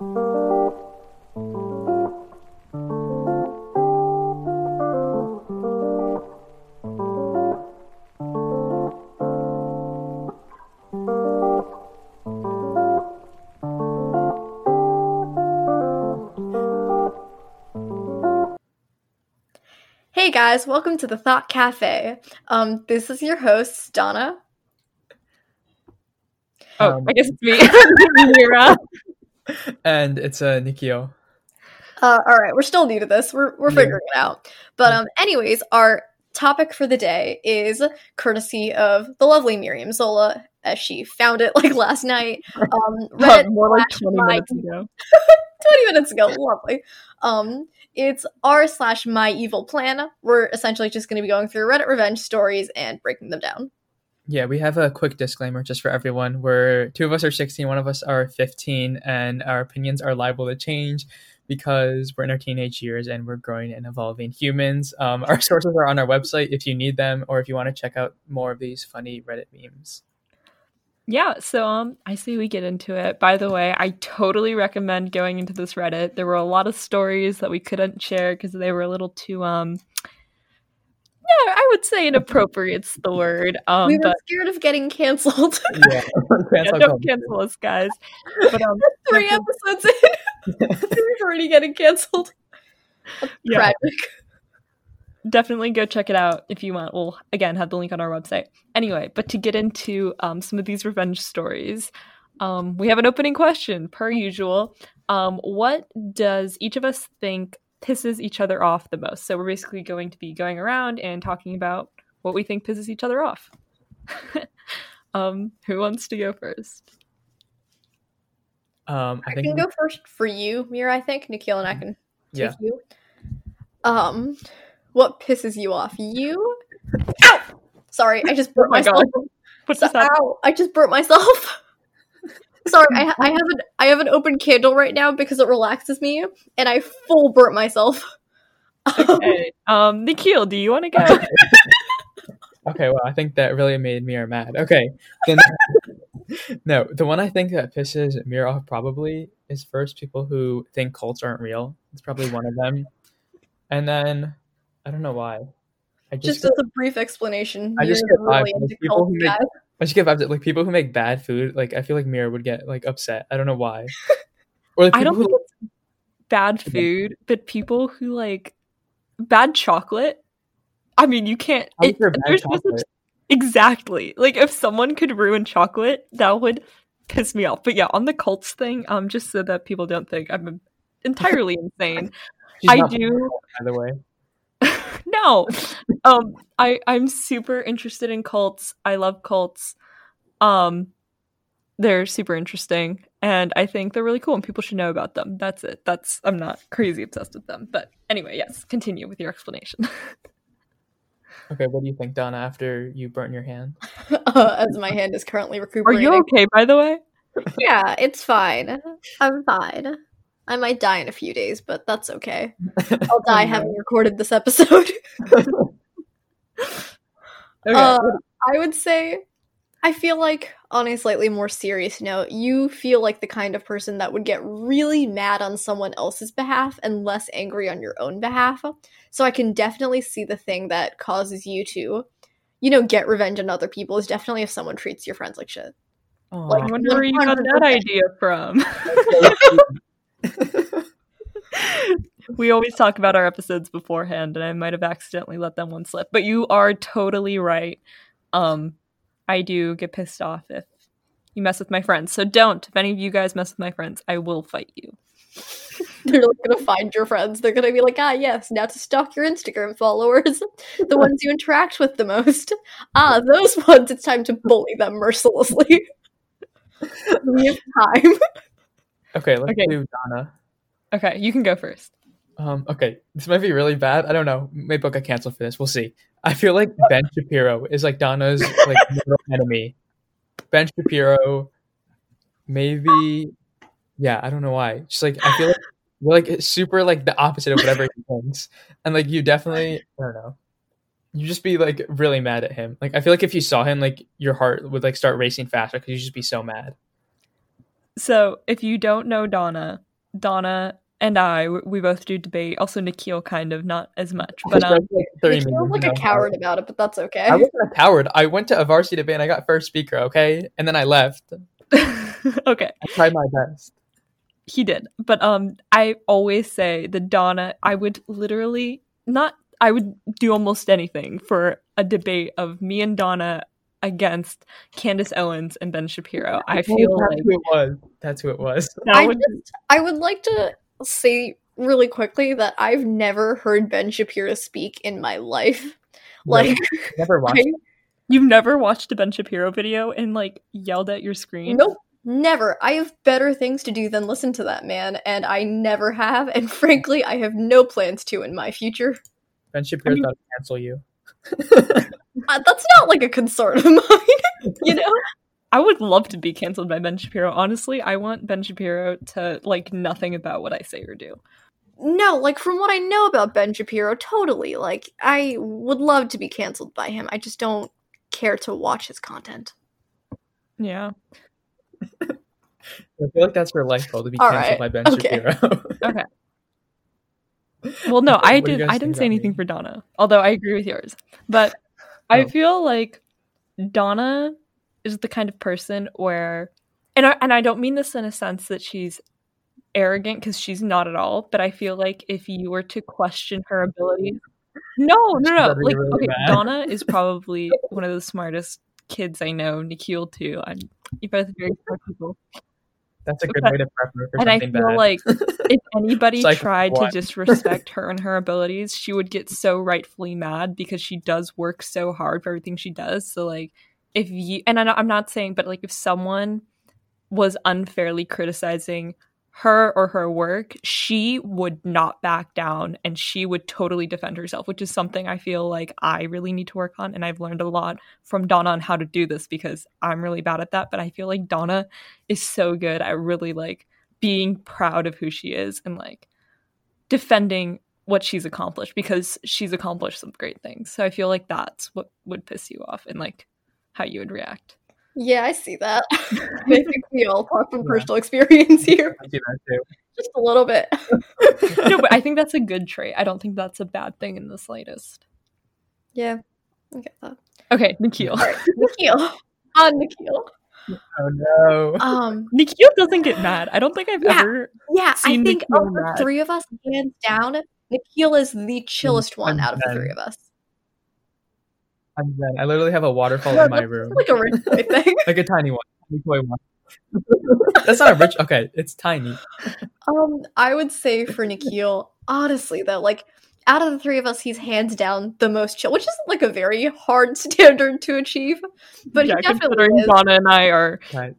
Hey guys, welcome to the Thought Cafe. Um, this is your host, Donna. Oh, Um, I guess it's me, Mira. And it's uh, Nikhil. Uh, all right, we're still new to this. We're we're Yeah. figuring it out. But um, anyways, our topic for the day is courtesy of the lovely Miriam Zola, as she found it like last night. Um, Reddit More like 20 my- minutes ago. 20 minutes ago. Lovely. Um, it's r slash my evil plan. We're essentially just going to be going through Reddit revenge stories and breaking them down. Yeah, we have a quick disclaimer just for everyone. Where two of us are 16, one of us are 15, and our opinions are liable to change because we're in our teenage years and we're growing and evolving humans. Um, our sources are on our website if you need them or if you want to check out more of these funny Reddit memes. Yeah, so um, I say we get into it. By the way, I totally recommend going into this Reddit. There were a lot of stories that we couldn't share because they were a little too um. Yeah, I would say inappropriate's the word. Um, we were but scared of getting canceled. Yeah, yeah, don't cancel us, guys. But um, Three episodes in, we're already getting canceled. yeah, Tragic. definitely go check it out if you want. We'll again have the link on our website. Anyway, but to get into um, some of these revenge stories, um, we have an opening question per usual. Um, what does each of us think pisses each other off the most? So we're basically going to be going around and talking about what we think pisses each other off. um, who wants to go first? Um, I I think can go first for you, Mira. I think Nikhil and I can take Yeah. you. Um, what pisses you off? You? Ow! Sorry, I just burnt Oh my myself. What's So- does that? ow! I just burnt myself. Sorry, I, I have an I have an open candle right now because it relaxes me, and I full burnt myself. Okay. Um, Nikhil, do you want to go? Okay, well, I think that really made Mira mad. Okay, then no, the one I think that pisses Mira off probably is first people who think cults aren't real. It's probably one of them, and then I don't know why. I just, just as a brief explanation, I just get really from into people cults, who make- guys. I just get vibes that like people who make bad food. Like I feel like Mira would get like upset. I don't know why. Or like, I don't think who, it's bad food, but people who like bad chocolate. I mean, you can't. It, there's chocolate? exactly. Like if someone could ruin chocolate, that would piss me off. But yeah, on the cults thing, um, just so that people don't think I'm entirely insane. I do. by the way. no, um, I I'm super interested in cults. I love cults. Um, they're super interesting, and I think they're really cool, and people should know about them. That's it. That's I'm not crazy obsessed with them, but anyway, yes. Continue with your explanation. Okay, what do you think, Donna? After you burnt your hand, uh, as my hand is currently recuperating. Are you okay, by the way? Yeah, it's fine. I'm fine. I might die in a few days, but that's okay. I'll die having recorded this episode. Okay. Uh, I would say, I feel like, on a slightly more serious note, you feel like the kind of person that would get really mad on someone else's behalf and less angry on your own behalf. So I can definitely see the thing that causes you to, you know, get revenge on other people is definitely if someone treats your friends like shit. Aw. I wonder where you got that idea from. we always talk about our episodes beforehand, and I might have accidentally let that one slip. But you are totally right. Um, I do get pissed off if you mess with my friends. So don't. If any of you guys mess with my friends, I will fight you. They're gonna find your friends. They're gonna be like, ah, yes, now to stalk your Instagram followers, the ones you interact with the most. Ah, those ones. It's time to bully them mercilessly. we have time. Okay, let's Okay. do Donna. Okay, you can go first. Um, okay, this might be really bad. I don't know. Maybe I'll get canceled for this. We'll see. I feel like Ben Shapiro is like Donna's like enemy. Ben Shapiro, maybe. Yeah, I don't know why. Just like I feel like you're like super like the opposite of whatever he thinks, and like you definitely I don't know. You just be like really mad at him. Like I feel like if you saw him, like your heart would like start racing faster because you just be so mad. So, if you don't know Donna, Donna and I, we we both do debate. Also, Nikhil kind of not as much, but um, Like 30 He feels minutes, like you a coward about it, but that's okay. I wasn't a coward. I went to a varsity debate and I got first speaker, okay? And then I left. okay, I tried my best. he did. But um, I always say the Donna. I would literally not. I would do almost anything for a debate of me and Donna against Candace Owens and Ben Shapiro. I feel That's like who it was. That's who it was. I would just I would like to say really quickly that I've never heard Ben Shapiro speak in my life. Like Never watched. I, You've never watched a Ben Shapiro video and like yelled at your screen? nope, never. I have better things to do than listen to that man, and I never have. And frankly, I have no plans to in my future. Ben Shapiro I mean- thought to cancel you. Uh, that's not like a concern of mine, you know. I would love to be canceled by Ben Shapiro. Honestly, I want Ben Shapiro to like nothing about what I say or do. No, like from what I know about Ben Shapiro, totally. Like I would love to be canceled by him. I just don't care to watch his content. Yeah. I feel like that's her life goal to be All canceled right, by Ben okay. Shapiro. Okay. Well, no, I What do you did. guys I think didn't say anything me? for Donna, although I agree with yours. But I Oh. feel like Donna is the kind of person where, and I, and I don't mean this in a sense that she's arrogant because she's not at all. But I feel like if you were to question her abilities, no, no, no. Like, really okay, bad. Donna is probably one of the smartest kids I know. Nikhil too. I'm you both very smart people. That's a good Okay. way to prep her for and I feel bad. like if anybody like, tried what? to disrespect her and her abilities, she would get so rightfully mad because she does work so hard for everything she does. So like, if you and I'm not saying, but like, if someone was unfairly criticizing her or her work, she would not back down and she would totally defend herself, which is something I feel like I really need to work on. And I've learned a lot from Donna on how to do this because I'm really bad at that. But I feel like Donna is so good at really like being proud of who she is and like defending what she's accomplished because she's accomplished some great things. So I feel like that's what would piss you off and like how you would react. Yeah, I see that. I think we all talk from Yeah. personal experience here, I see that too. just a little bit. no, but I think that's a good trait. I don't think that's a bad thing in the slightest. Yeah, I get that. Okay, Nikhil. Right, Nikhil. On Nikhil. Oh no. Um, Nikhil doesn't get mad. I don't think I've Yeah. ever. yeah, I think Nikhil of the three of us, hands down, Nikhil is the chillest one out of the three of us. I'm dead. I literally have a waterfall No, in my room, Like a rich boy thing. like a tiny one, tiny toy one. That's not a rich. Okay, it's tiny. Um, I would say for Nikhil, honestly though, like out of the three of us, he's hands down the most chill, which is like a very hard standard to achieve. But yeah, he definitely considering is. Donna and I are Okay.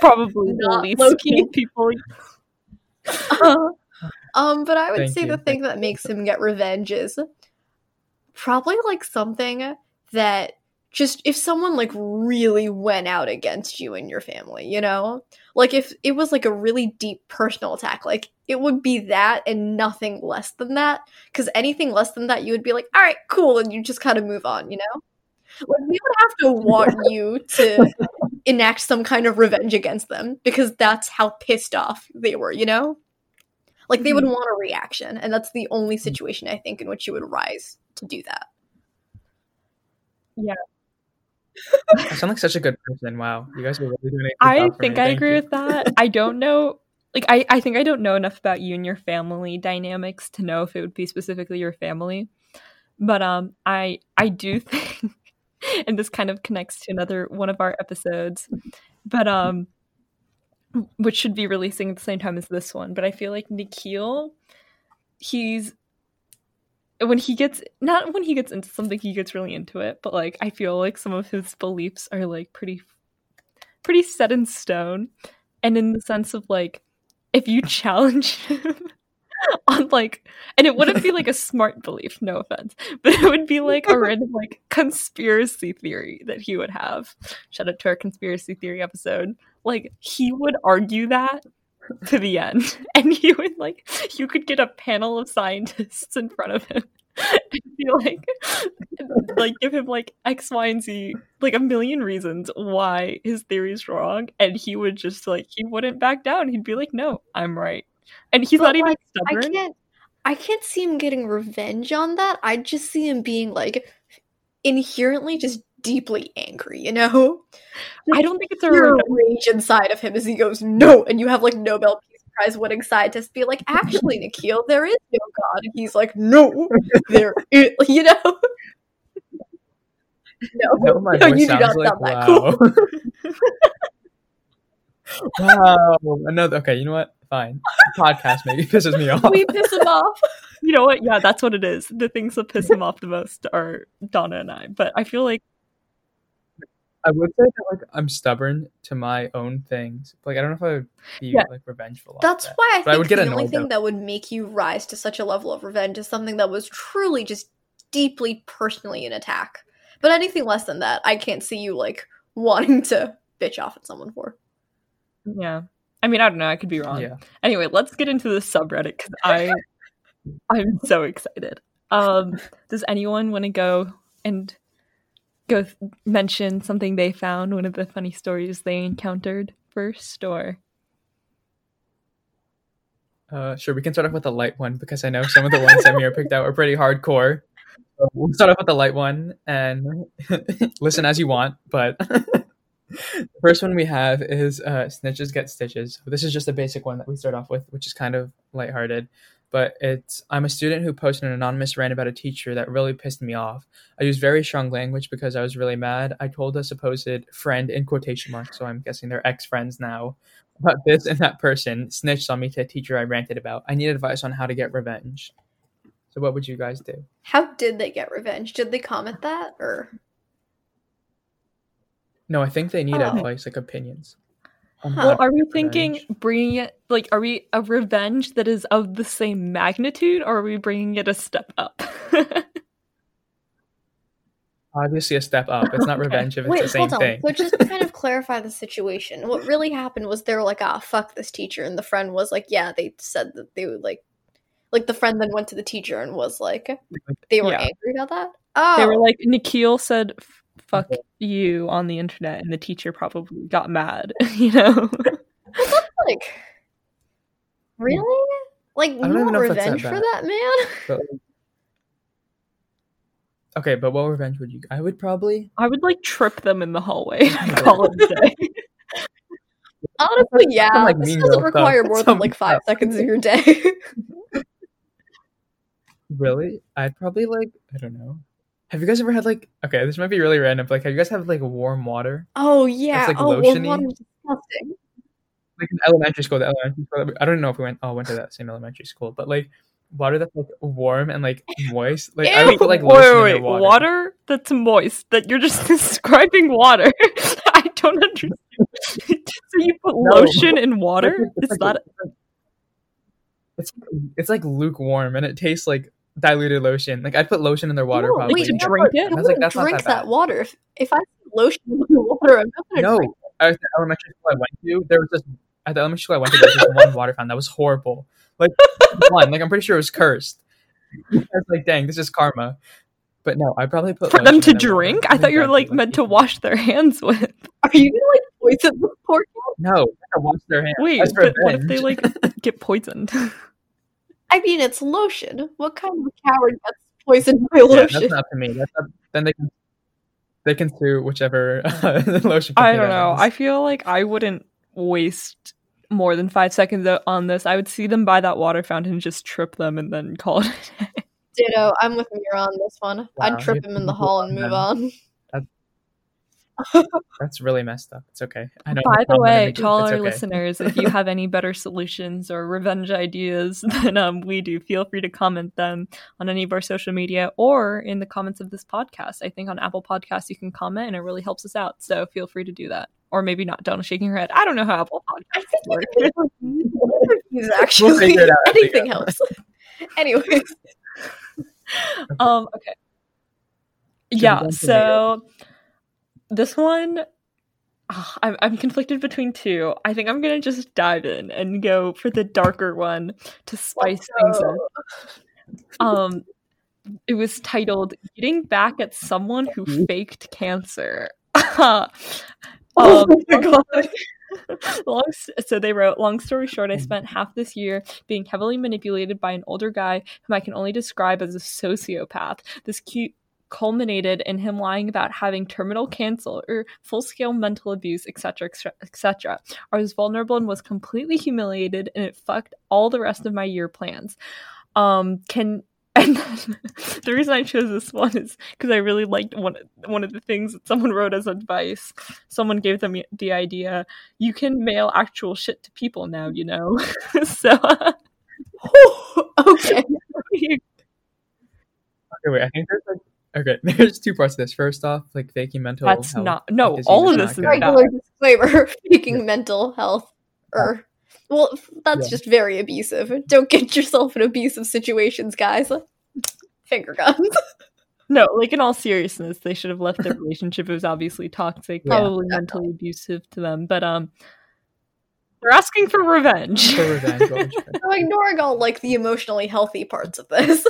probably the Not least low-key. chill people. um, but I would Thank say you. the thing that makes him get revenge is probably like something that just if someone like really went out against you and your family, you know? Like if it was like a really deep personal attack, like it would be that and nothing less than that. Because anything less than that, you would be like, all right, cool, and you just kind of move on, you know? Like we would have to want you to enact some kind of revenge against them because that's how pissed off they were, you know? Like they would mm-hmm. want a reaction, and that's the only mm-hmm. situation I think in which you would rise to do that. I sound like such a good person. Wow, you guys are really doing it. I think I agree with that. I don't know. Like, I, I think I don't know enough about you and your family dynamics to know if it would be specifically your family. But um, I I do think, and this kind of connects to another one of our episodes, but um, which should be releasing at the same time as this one. But I feel like Nikhil, he's when he gets not when he gets into something he gets really into it but like i feel like some of his beliefs are like pretty pretty set in stone. And in the sense of like if you challenge him on like and it wouldn't be like a smart belief no offense but it would be like a random like conspiracy theory that he would have. Shout out to our conspiracy theory episode. Like he would argue that to the end. And he would like you could get a panel of scientists in front of him and be like like give him like x y and z like a million reasons why his theory is wrong. And he would just like he wouldn't back down. He'd be like no i'm right. And he's But, not even like, I can't I can't see him getting revenge on that. I just see him being like inherently just deeply angry, you know? I don't think it's a rage inside of him as he goes, No, and you have like Nobel Peace Prize winning scientists be like, actually, Nikhil, there is no God. And he's like, No, there is you know? No, Is that what my no, you do not like? sound that cool. wow. Another. Okay, you know what? Fine. Podcast maybe pisses me off. we piss him off. You know what? Yeah, that's what it is. The things that piss him off the most are Donna and I. But I feel like I would say that like I'm stubborn to my own things. Like I don't know if I would be Yeah. like revengeful. That's that. why I But I think would get the only thing though. that would make you rise to such a level of revenge is something that was truly just deeply personally an attack. But anything less than that, I can't see you like wanting to bitch off at someone for. yeah. I mean, I don't know. I could be wrong. Yeah. Anyway, let's get into the subreddit because I I'm so excited. Um, does anyone want to go and go th- mention something they found, one of the funny stories they encountered first, or Uh, sure, we can start off with a light one because I know some of the ones Samir picked out are pretty hardcore. We'll start off with the light one and listen as you want. But the first one we have is uh, Snitches Get Stitches. This is just a basic one that we start off with, which is kind of lighthearted. But it's I'm a student who posted an anonymous rant about a teacher that really pissed me off. I used very strong language because I was really mad. I told a supposed friend in quotation marks, so I'm guessing they're ex friends now, about this and that person snitched on me to a teacher I ranted about. I need advice on how to get revenge. So what would you guys do? How did they get revenge? Did they comment that or No, I think they need Oh. advice, like opinions. On Huh. well, are we thinking revenge. bringing it like are we a revenge that is of the same magnitude, or are we bringing it a step up? Obviously, a step up. It's not Okay. revenge if it's Wait, the same hold on. thing. So just to kind of clarify the situation, what really happened was they were like, ah, fuck this teacher. And the friend was like, yeah, they said that they would like, like the friend then went to the teacher and was like, they were Yeah. angry about that. Oh, They were like, Nikhil said, "F- "Fuck you" on the internet, and the teacher probably got mad. You know, like, really? Like, you want know if that's that revenge for that, man? But, okay, but what revenge would you? I would probably. I would like trip them in the hallway. and Call it a day. Honestly, yeah. like this doesn't require stuff. more That's than like five stuff. seconds of your day. Really? I'd probably like. I don't know. Have you guys ever had like? Okay, this might be really random. But, like, have you guys had like warm water? oh yeah. like, oh, lotion-y. water disgusting. like in elementary school, the elementary school. we- I don't know if we went all went to that same elementary school, but like water that's like warm and like moist. Like I would put like wait, lotion wait, in the water. water that's moist. That you're just describing water. I don't understand. so you put No. lotion in water? It's Is like- that It's it's like lukewarm and it tastes like diluted lotion. Like I'd put lotion in their water No, probably. Wait, to drink it? I was like, would that's not drink that that, bad. water? If, if I put lotion in my water, I'm not gonna No, drink it. I was at the elementary school I went to. There was this at the elementary school I went to. There was this one water fountain that was horrible. Like one, like I'm pretty sure it was cursed. I was like, dang, this is karma. But no, I probably put for them to in their water. drink? I I thought you were like be, meant to wash their hands with. Are you gonna like poison this poor kid? No, to wash their hands. Wait, but what if they like get poisoned? I mean, it's lotion. What kind of coward gets poisoned by Yeah, lotion? that's not to me. That's not, then they can they can sue whichever uh, lotion. I don't know. is. I feel like I wouldn't waste more than five seconds on this. I would see them by that water fountain, just trip them, and then call it. a day. Ditto. I'm with Mira on this one. Wow, I'd trip him in the hall and move then. on. That's really messed up. It's okay. I know. By the way, to all our okay. listeners, if you have any better solutions or revenge ideas than um, we do, feel free to comment them on any of our social media or in the comments of this podcast. I think on Apple Podcasts you can comment and it really helps us out. So feel free to do that. Or maybe not. Donna's shaking her head. I don't know how Apple I Podcasts work. you can leave reviews, actually. figure it out Anything go. helps. Anyways, um okay yeah go into so this one ah, I'm, I'm conflicted between two i think i'm gonna just dive in and go for the darker one to spice things up um it was titled getting back at someone who faked cancer Mm-hmm. Oh um, my god. long, so they wrote, long story short, I spent half this year being heavily manipulated by an older guy whom I can only describe as a sociopath. This cute culminated in him lying about having terminal cancer or full-scale mental abuse etc etc i was vulnerable and was completely humiliated and it fucked all the rest of my year plans um can and the reason I chose this one is because I really liked one one of the things that someone wrote as advice. Someone gave them the idea: you can mail actual shit to people now, you know. so, okay. Okay, wait. I think there's like okay. There's two parts of this. First off, like faking mental. Health. That's health not no. All of this is good. Regular disclaimer: faking mental health or well, that's Yeah. just very abusive. Don't get yourself in abusive situations, guys. Finger guns. No, like in all seriousness, they should have left their relationship. It was obviously toxic, Yeah. probably mentally abusive to them, but um, they're asking for revenge. For revenge. what would you pick? So ignoring all like the emotionally healthy parts of this.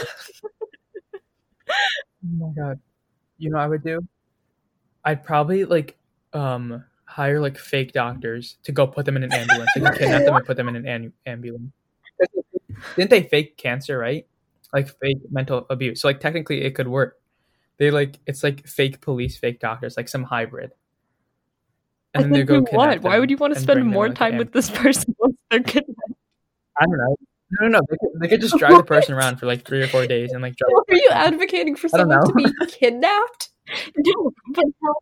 Oh my god. You know what I would do? I'd probably like um hire like fake doctors to go put them in an ambulance. Like kidnap them and put them in an am- ambulance. Didn't they fake cancer, right? Like fake mental abuse. So like technically it could work. They like it's like fake police, fake doctors, like some hybrid. I And then they go what? Why would you want to spend more time with this person once they're kidnapped? I don't know. No, no, no. They could, they could just drive the person around for like three or four days and like drive. Are you advocating for I someone to be kidnapped? No, but No,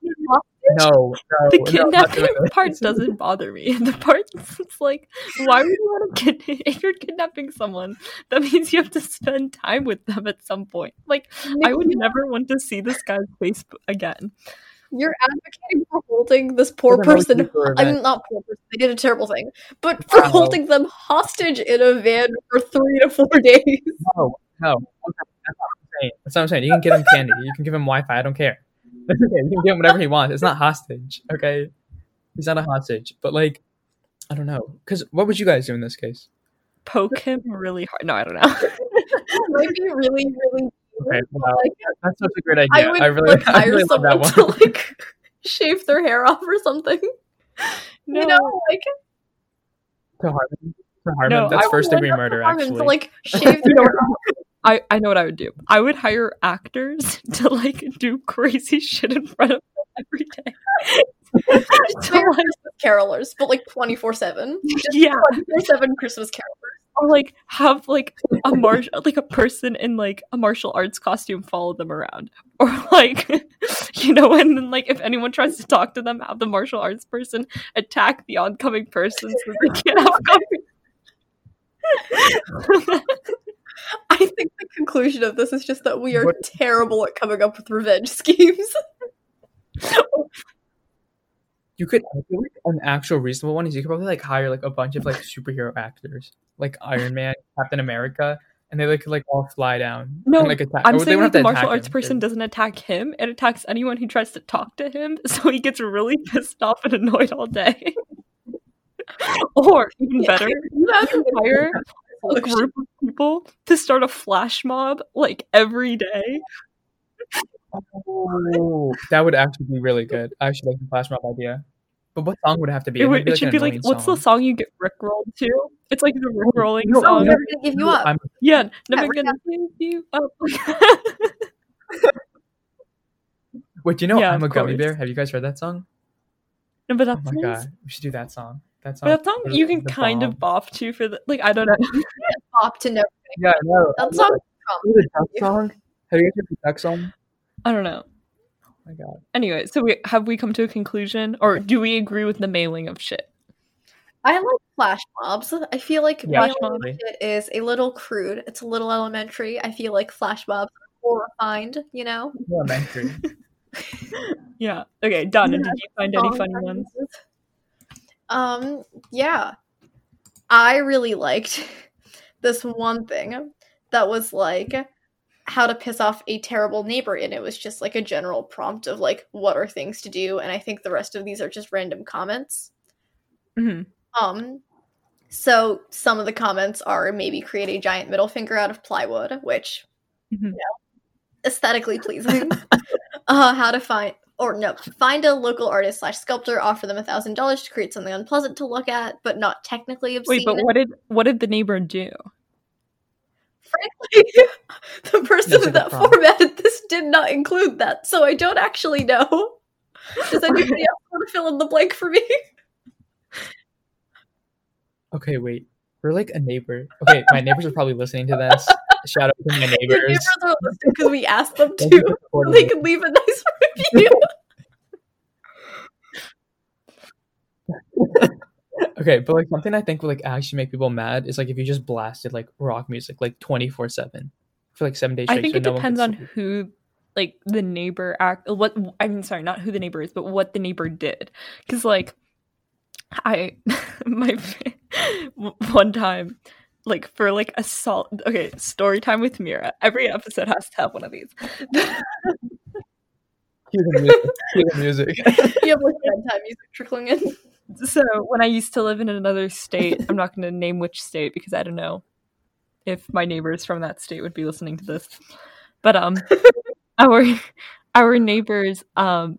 no. the no, I'm kidnapping doing this. part doesn't bother me. The part it's like, why would you want to kidnap? If you're kidnapping someone, that means you have to spend time with them at some point. Like, I would never want to see this guy's face again. You're advocating for holding this poor person. I mean, not poor person. They did a terrible thing, but for Wow. holding them hostage in a van for three to four days. No, no. Okay, That's not what I'm saying. That's what I'm saying. You can give him candy. You can give him Wi-Fi. I don't care. It's okay. You can give him whatever he wants. It's not hostage. Okay, he's not a hostage. But like, I don't know. Because what would you guys do in this case? Poke him really hard. No, I don't know. Might be really, really. Okay, well, like, that's such a great idea. I I, would really, like, I hire really love that someone one. to like shave their hair off or something. No, You know, like to Harmon. To Harmon. No, that's I first degree murder. Harmon Actually, to like shave their hair off. I I know what I would do. I would hire actors to like do crazy shit in front of them every day. So, like, Christmas carolers, but like twenty four seven. yeah, Twenty four seven Christmas carolers. Or like have like a mar- like a person in like a martial arts costume follow them around or like you know and then like if anyone tries to talk to them have the martial arts person attack the oncoming person so they can't have conversation. I think the conclusion of this is just that we are What- terrible at coming up with revenge schemes. You could like an actual reasonable one is you could probably like hire like a bunch of like superhero actors, like Iron Man, Captain America, and they like could like all fly down. No, and, like attack. I'm or saying that the martial arts him, person doesn't attack him it attacks anyone who tries to talk to him so he gets really pissed off and annoyed all day or even better You have you hire a group of people to start a flash mob like every day Oh, that would actually be really good. I actually like the flash mob idea. But what song would it have to be? It, It would, might it should be like, annoying what's the song you get rickrolled to? It's like the rickrolling oh, no, song. never gonna give you up. I'm, Yeah, never we're gonna give you up. wait, do you know Yeah, I'm a of gummy bear? Have you guys heard that song? no, but that's Oh that's my nice. god, we should do that song. That song. But that song you can kind bomb. of bop to for the like I don't know. Pop to no. Yeah, I know. That song. The duck song. Have you guys heard the duck song? I don't know. Oh my god. Anyway, so we have we come to a conclusion, or do we agree with the mailing of shit? I like flash mobs. I feel like Yeah, mailing totally. shit is a little crude. It's a little elementary. I feel like flash mobs are more refined. You know. Elementary. Yeah. Okay, Donna, did you find any funny ones? references. Um. Yeah. I really liked this one thing that was like how to piss off a terrible neighbor and it was just like a general prompt of like what are things to do and i think the rest of these are just random comments hmm um so some of the comments are maybe create a giant middle finger out of plywood which Mhm. aesthetically pleasing uh how to find or no, find a local artist slash sculptor, offer them a thousand dollars to create something unpleasant to look at, but not technically obscene. Wait, but what did what did the neighbor do? Frankly, the person That's a good that prompt. formatted this did not include that, so I don't actually know. Does anybody else want to fill in the blank for me? Okay, wait. We're like a neighbor. Okay, my neighbors are probably listening to this. Shout out to my neighbors. neighbors are listening because we asked them to, so they can leave a nice review. Okay, but like something I think would like actually make people mad is like if you just blasted like rock music like twenty four seven for like seven days. I think so it no depends on sleep. who like the neighbor act what I mean sorry, not who the neighbor is, but what the neighbor did. Cuz like I my one time like for like a salt okay, story time with Mira. Every episode has to have one of these. Cue the music. Cue the music. you have like bedtime music trickling in. So when I used to live in another state, I'm not going to name which state because I don't know if my neighbors from that state would be listening to this. But um, our our neighbors um,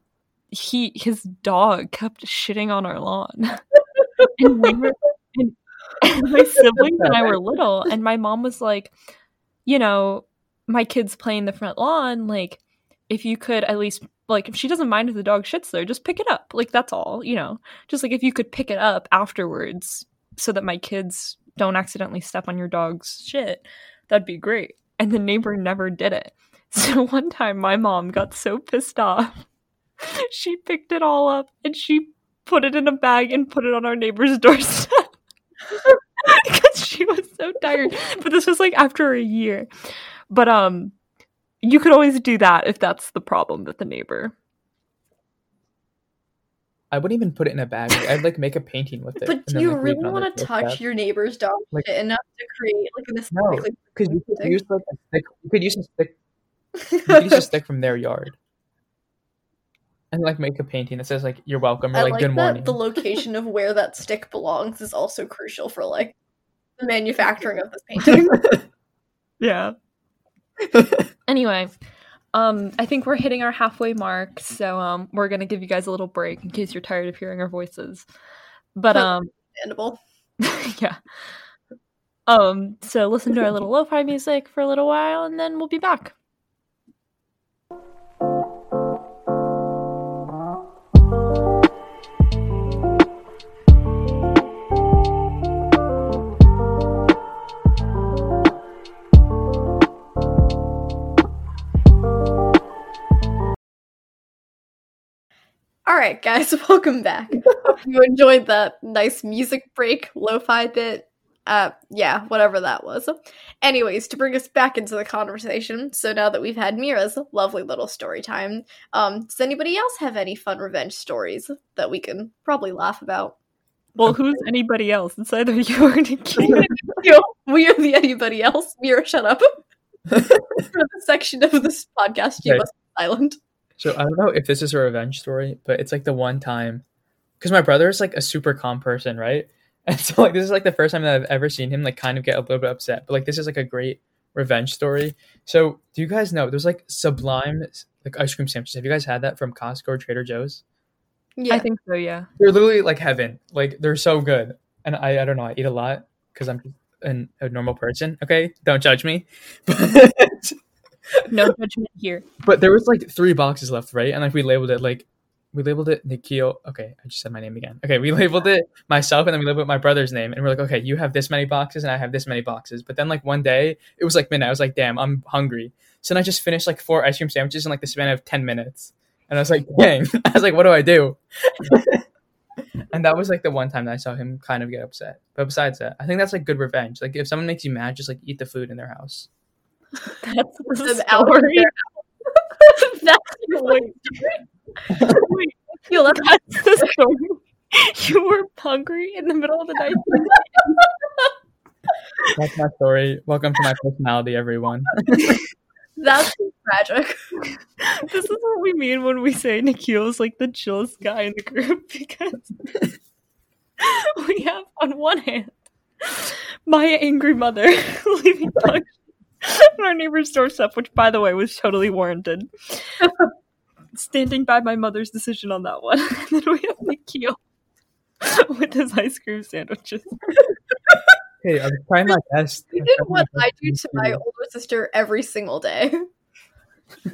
he his dog kept shitting on our lawn, and we were and, and my siblings and I were little, and my mom was like, you know, my kids playing the front lawn, like if you could at least like if she doesn't mind if the dog shits there, just pick it up. Like that's all, you know. Just like if you could pick it up afterwards so that my kids don't accidentally step on your dog's shit, that'd be great. And the neighbor never did it. So one time my mom got so pissed off. She picked it all up and she put it in a bag and put it on our neighbor's doorstep. because she was so tired. But this was like after a year. But um you could always do that if that's the problem with the neighbor. I wouldn't even put it in a bag. I'd like make a painting with it. But do you like, really it on their want to touch doorstep. your neighbor's dog Like- shit enough to create like an No, Because you could thing? use like a stick. You could use a stick. You could use a stick from their yard, and like make a painting that says like "You're welcome" or like, like "Good that morning." the location of where that stick belongs is also crucial for like the manufacturing of this painting. Yeah. anyway, um, I think we're hitting our halfway mark, so um, we're gonna give you guys a little break in case you're tired of hearing our voices. But um, Understandable. yeah. Um, so listen to our little lo-fi music for a little while, and then we'll be back. Right, guys, welcome back. Hope you enjoyed that nice music break, lo-fi bit. Uh, yeah, whatever that was. Anyways, to bring us back into the conversation, so now that we've had Mira's lovely little story time, um, does anybody else have any fun revenge stories that we can probably laugh about? Well, who's anybody else? It's either you or Nikki. We are the anybody else. Mira, shut up. For the section of this podcast, you Okay. must be silent. So I don't know if this is a revenge story, but it's like the one time because my brother is like a super calm person, right? And so like this is like the first time that I've ever seen him like kind of get a little bit upset. But like this is like a great revenge story. So do you guys know there's like sublime like ice cream sandwiches? Have you guys had that from Costco or Trader Joe's? Yeah. I think so. Yeah. They're literally like heaven. Like they're so good. And I I don't know, I eat a lot because I'm an, a normal person. Okay, don't judge me. But No judgment here. But there was like three boxes left, right? And like we labeled it like we labeled it Nikhil. Okay, I just said my name again. Okay, we labeled it myself and then we labeled my brother's name. And we're like, okay, you have this many boxes and I have this many boxes. But then like one day it was like midnight. I was like, damn, I'm hungry. So then I just finished like four ice cream sandwiches in like the span of ten minutes. And I was like, dang. I was like, what do I do? and that was like the one time that I saw him kind of get upset. But besides that, I think that's like good revenge. Like if someone makes you mad, just like eat the food in their house. That's the Them out of story. their- That's Wait, wait, Yo, that's that's the story. You were hungry in the middle of the night. That's my story. Welcome to my personality, everyone. that's tragic. This is what we mean when we say Nikhil's like the chillest guy in the group because we have on one hand my angry mother leaving dogs on our neighbor's doorstep, which by the way was totally warranted. standing by my mother's decision on that one. and then we have Nikhil with his ice cream sandwiches. Hey, I was trying my best. You did what I do to my older sister every single day.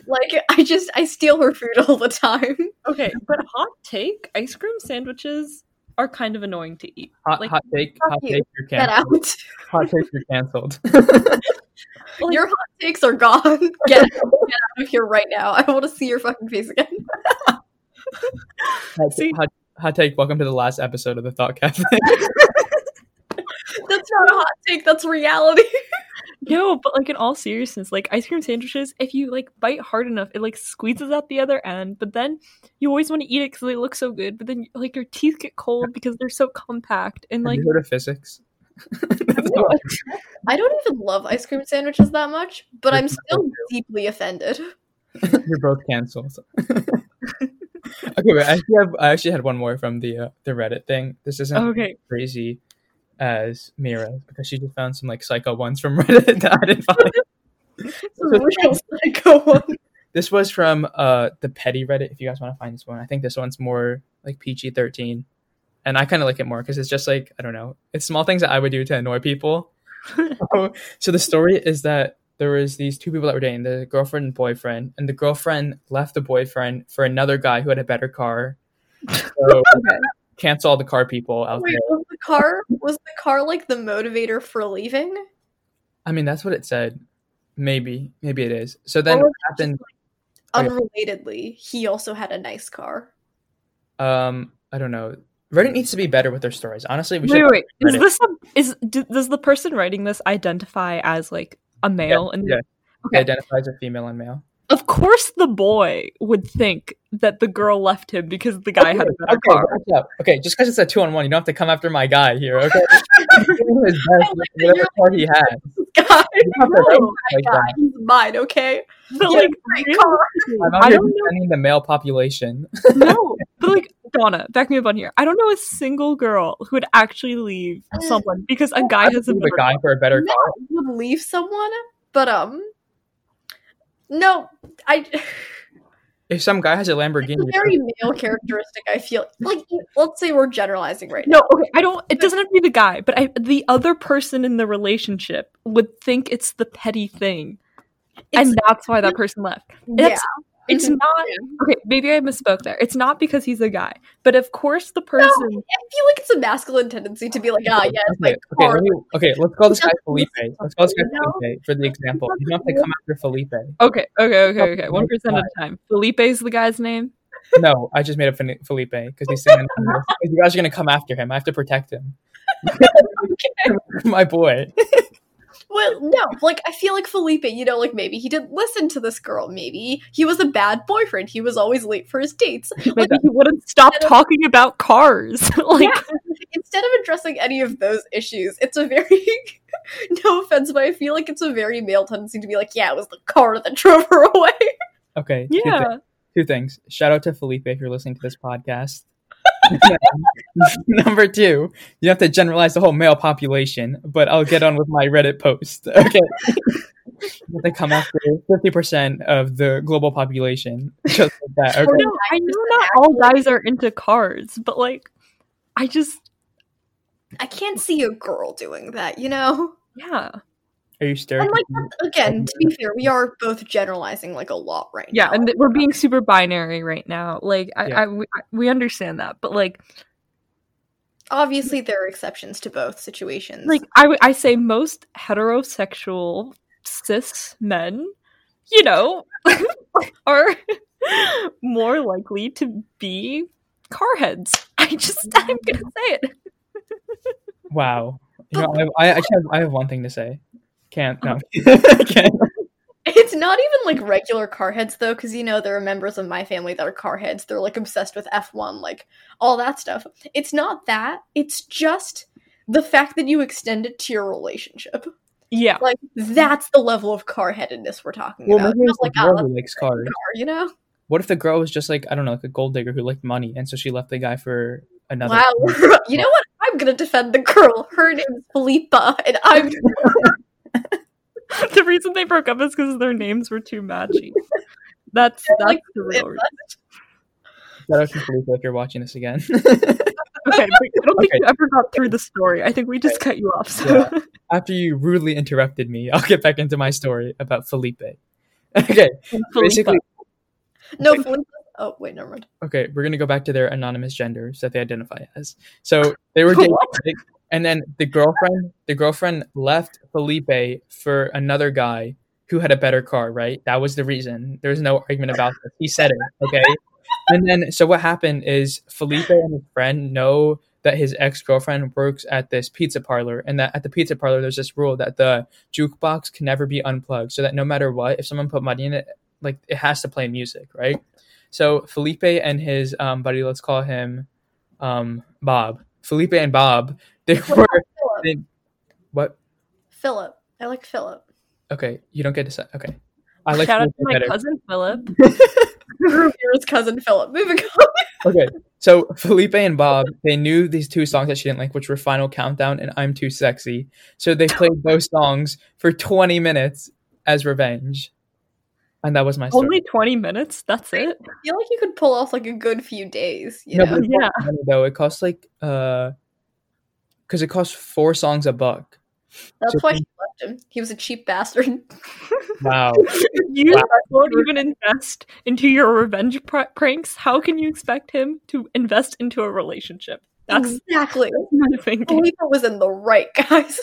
Like I just I steal her food all the time. Okay, but hot take: ice cream sandwiches are kind of annoying to eat. Hot, like- hot take. Hot you. take. You're Get out. canceled. Hot take. You're canceled. Like- Your hot takes are gone. Get out, get out of here right now. I want to see your fucking face again. hot, See- hot, hot take. Welcome to the last episode of the Thought Cafe. That's not a hot take. That's reality. No, but like in all seriousness, like ice cream sandwiches, if you like bite hard enough, it like squeezes out the other end. But then you always want to eat it because they look so good. But then like your teeth get cold because they're so compact and Have like you heard of physics? I don't even love ice cream sandwiches that much, but I'm still deeply offended. You're both canceled. okay, wait, I actually, have, I actually had one more from the uh, the Reddit thing. This isn't okay, crazy as Mira because she just found some like psycho ones from Reddit that I didn't find. Psycho one. This was from uh the petty Reddit. If you guys want to find this one, I think this one's more like PG thirteen, and I kind of like it more because it's just like I don't know, it's small things that I would do to annoy people. so, so the story is that there was these two people that were dating, the girlfriend and boyfriend, and the girlfriend left the boyfriend for another guy who had a better car. So cancel all the car people out Wait, there. was the car was the car like the motivator for leaving? I mean, that's what it said. Maybe, maybe it is. So then what happened? Unrelatedly, he also had a nice car. Um, I don't know. Reddit needs to be better with their stories. Honestly, we wait, should. wait, is this a, is do, does the person writing this identify as like a male? and yeah. Okay. Identify as a female and male. of course, the boy would think that the girl left him because the guy had a better okay, car. Okay, just because it's a two on one, you don't have to come after my guy here. Okay, He's doing his best whatever car he has. Guy, You don't have to no, my like guy, he's mine. Okay, But Yeah, like, great car. I'm I don't know. defending the male population. no, but like Donna, back me up on here. I don't know a single girl who would actually leave someone because a guy has a leave a guy for a better No, car. would leave someone, but um, no, I. If some guy has a It's Lamborghini, a very male characteristic. I feel like let's say we're generalizing right No, now. No, okay, I don't. It doesn't have to be the guy, but I, the other person in the relationship would think it's the petty thing, It's, and that's why that person left. yeah, It's not okay. Maybe I misspoke there. It's not because he's a guy, but of course the person. No, I feel like it's a masculine tendency to be like, ah, yeah, it's my Okay, okay, let me, okay, let's call this guy Felipe. Let's call this guy Felipe for the example. You don't have to come after Felipe. Okay, okay, okay, okay. One percent at a time. Felipe's the guy's name. No, I just made up Felipe because he's saying you guys are gonna come after him. I have to protect him. My boy. Well, no, like I feel like Felipe, you know, like maybe he didn't listen to this girl. Maybe he was a bad boyfriend. He was always late for his dates. Like Maybe he wouldn't stop talking about cars. like, Yeah. instead of addressing any of those issues, it's a very no offense, but I feel like it's a very male tendency to be like, yeah, it was the car that drove her away. Okay. two thi- yeah. two things. Shout out to Felipe if you're listening to this podcast. Number two, you have to generalize the whole male population, but I'll get on with my Reddit post. Okay. you have to come after 50% of the global population. Just like that. Okay. No, I know not all guys are into cars, but like, I just I can't see a girl doing that, you know? yeah, Are you And like again, to be fair, we are both generalizing like a lot right yeah, now. Yeah, and we're being super binary right now. Like, I, Yeah. I, we, we understand that, but like, obviously there are exceptions to both situations. like I would I say most heterosexual cis men, you know, are more likely to be car heads. I just I'm gonna say it. Wow. You know, I, I actually have, I have one thing to say. Can't. No. Can't. It's not even like regular car heads though, because you know there are members of my family that are car heads. They're like obsessed with F1, like all that stuff. It's not that. It's just the fact that you extend it to your relationship. Yeah. Like that's the level of car headedness we're talking Well, about. maybe it's the like ah, girl let's who likes cars. car, you know? What if the girl was just like I don't know, like a gold digger who liked money, and so she left the guy for another? Wow. you know what? I'm gonna defend the girl. Her name's Felipa, and I'm the reason they broke up is because their names were too matchy. That's Yeah, that's like, the real reason. Shout out to Felipe if you're watching this again. Okay, but I don't think Okay. you ever got through the story. I think we just cut you off. So Yeah. After you rudely interrupted me, I'll get back into my story about Felipe. Okay, basically, No, Felipe. Oh wait, never mind. okay, we're gonna go back to their anonymous genders that they identify as. So they were dating, What? right? And then the girlfriend, the girlfriend left Felipe for another guy who had a better car. Right? That was the reason. There was no argument about this. He said it. Okay. And then, so what happened is Felipe and his friend know that his ex girlfriend works at this pizza parlor, and that at the pizza parlor there's this rule that the jukebox can never be unplugged, so that no matter what, if someone put money in it, like it has to play music, right? So Felipe and his um, buddy, let's call him um, Bob. Felipe and Bob, they were Philip. they, what? Philip. I like Philip. Okay, you don't get to say. Okay, I like shout out to my better. cousin Philip. Ruby's cousin Philip. Moving on. Okay, so Felipe and Bob, they knew these two songs that she didn't like, which were Final Countdown and I'm Too Sexy. So they played those songs for 20 minutes as revenge. And that was my story. Only twenty minutes. That's it. I feel like you could pull off like a good few days. You no, know? but Yeah. cost money, though. It costs like, uh, because it costs four songs a buck. That's so- why she left him. He was a cheap bastard. Wow. You Wow. won't even invest into your revenge pr- pranks. How can you expect him to invest into a relationship? That's exactly. my thinking. Felipe was in the right, guys.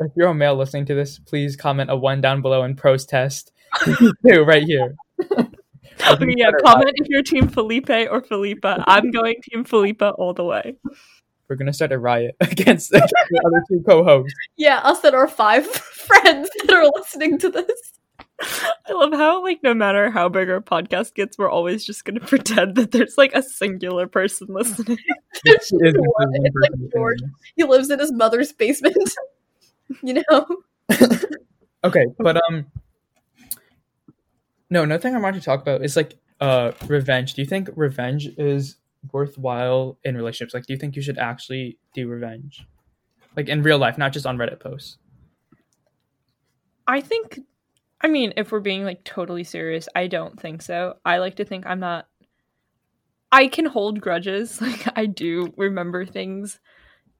if you're a male listening to this, please comment a one down below and protest. Two right here. Okay, yeah, comment if you're Team Felipe or Felipa. I'm going Team Felipa all the way. We're gonna start a riot against, against the other two co-hosts. Yeah, us and our five friends that are listening to this. I love how, like, no matter how big our podcast gets, we're always just going to pretend that there's like a singular person listening. There's It is- one, it is like one George. He lives in his mother's basement. you know? Okay, but um, no, another thing I wanted to talk about is like uh revenge. Do you think revenge is worthwhile in relationships? Like, do you think you should actually do revenge, like in real life, not just on Reddit posts? I think, I mean, if we're being like totally serious, I don't think so. I like to think I'm not. I can hold grudges. Like, I do remember things,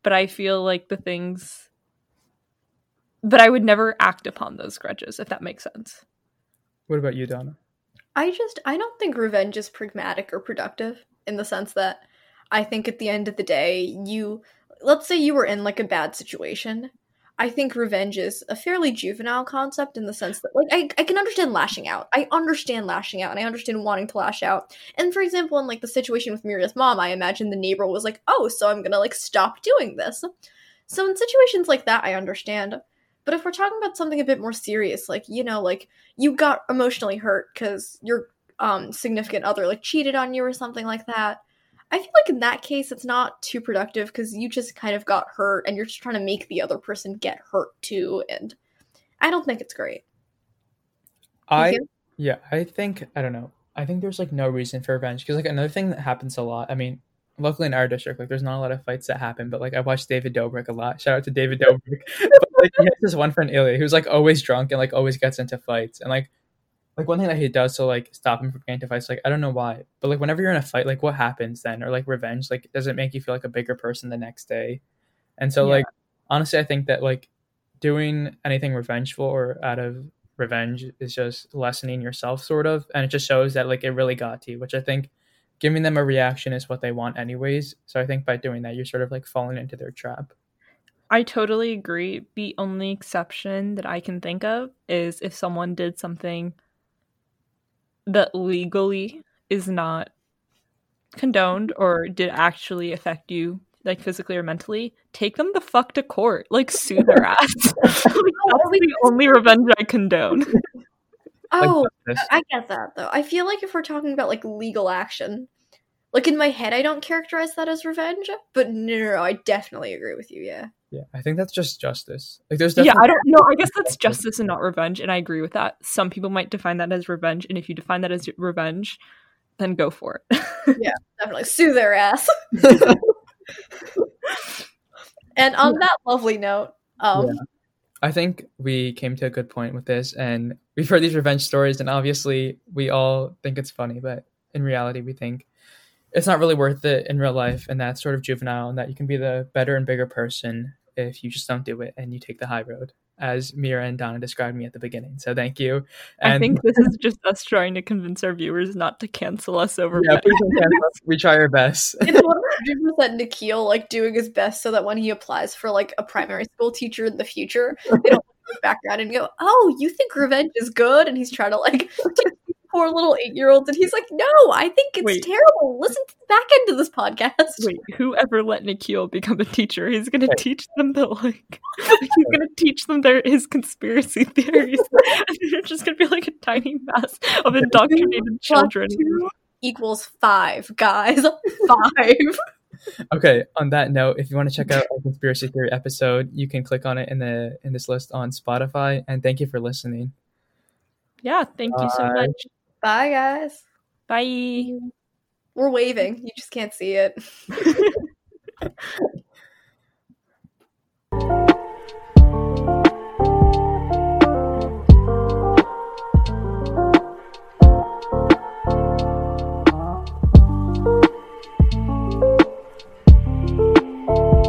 but I feel like the things. But I would never act upon those grudges, if that makes sense. What about you, Donna? I just I don't think revenge is pragmatic or productive in the sense that I think at the end of the day, you let's say you were in like a bad situation. I think revenge is a fairly juvenile concept in the sense that like I, I can understand lashing out. I understand lashing out and I understand wanting to lash out. And for example, in like the situation with Miria's mom, I imagine the neighbor was like, Oh, so I'm gonna like stop doing this. So in situations like that I understand. But if we're talking about something a bit more serious, like, you know, like you got emotionally hurt because your um significant other like cheated on you or something like that. I feel like in that case it's not too productive because you just kind of got hurt and you're just trying to make the other person get hurt too, and I don't think it's great. I yeah, I think I don't know. I think there's like no reason for revenge because like another thing that happens a lot. I mean, luckily in our district, like there's not a lot of fights that happen, but like I watched David Dobrik a lot. Shout out to David Dobrik. but like he has this one friend Ilya who's like always drunk and like always gets into fights and like like one thing that he does to like stop him from getting into fights, like I don't know why, but like whenever you're in a fight, like what happens then, or like revenge, like does it make you feel like a bigger person the next day? And so Yeah. like honestly, I think that like doing anything revengeful or out of revenge is just lessening yourself sort of and it just shows that like it really got to you which i think giving them a reaction is what they want anyways so i think by doing that you're sort of like falling into their trap I totally agree. The only exception that I can think of is if someone did something that legally is not condoned or did actually affect you like physically or mentally, take them the fuck to court. Like sue their ass. like, that's the only revenge I condone. Oh. I get that though. I feel like if we're talking about like legal action, like in my head, I don't characterize that as revenge, but no, no, no I definitely agree with you. Yeah. Yeah i think that's just justice like there's Yeah, I don't know. I guess that's justice and not revenge, and I agree with that. Some people might define that as revenge, and if you define that as revenge, then go for it. Yeah, definitely sue their ass. and on that lovely note, um, Yeah. I think we came to a good point with this, and we've heard these revenge stories, and obviously we all think it's funny, but in reality, we think it's not really worth it in real life, and that's sort of juvenile, and that you can be the better and bigger person if you just don't do it and you take the high road, as Mira and Donna described me at the beginning. So thank you. I think this is just us trying to convince our viewers not to cancel us over. yeah, please don't cancel us. we try our best. It's one hundred percent Nikhil like doing his best so that when he applies for like a primary school teacher in the future, they don't look back around and go, "Oh, you think revenge is good?" And he's trying to like teach these poor little eight year olds, and he's like, "No, I think it's Wait. terrible. Listen to the back end of this podcast." Wait, whoever let Nikhil become a teacher, he's gonna teach them the like he's gonna teach them their his conspiracy theories. and they're just gonna be like a tiny mass of indoctrinated children. two equals five, guys. Five. Okay. On that note, if you want to check out our conspiracy theory episode, you can click on it in the in this list on Spotify. And thank you for listening. Yeah, thank you so much. Bye, guys. Bye. We're waving. You just can't see it.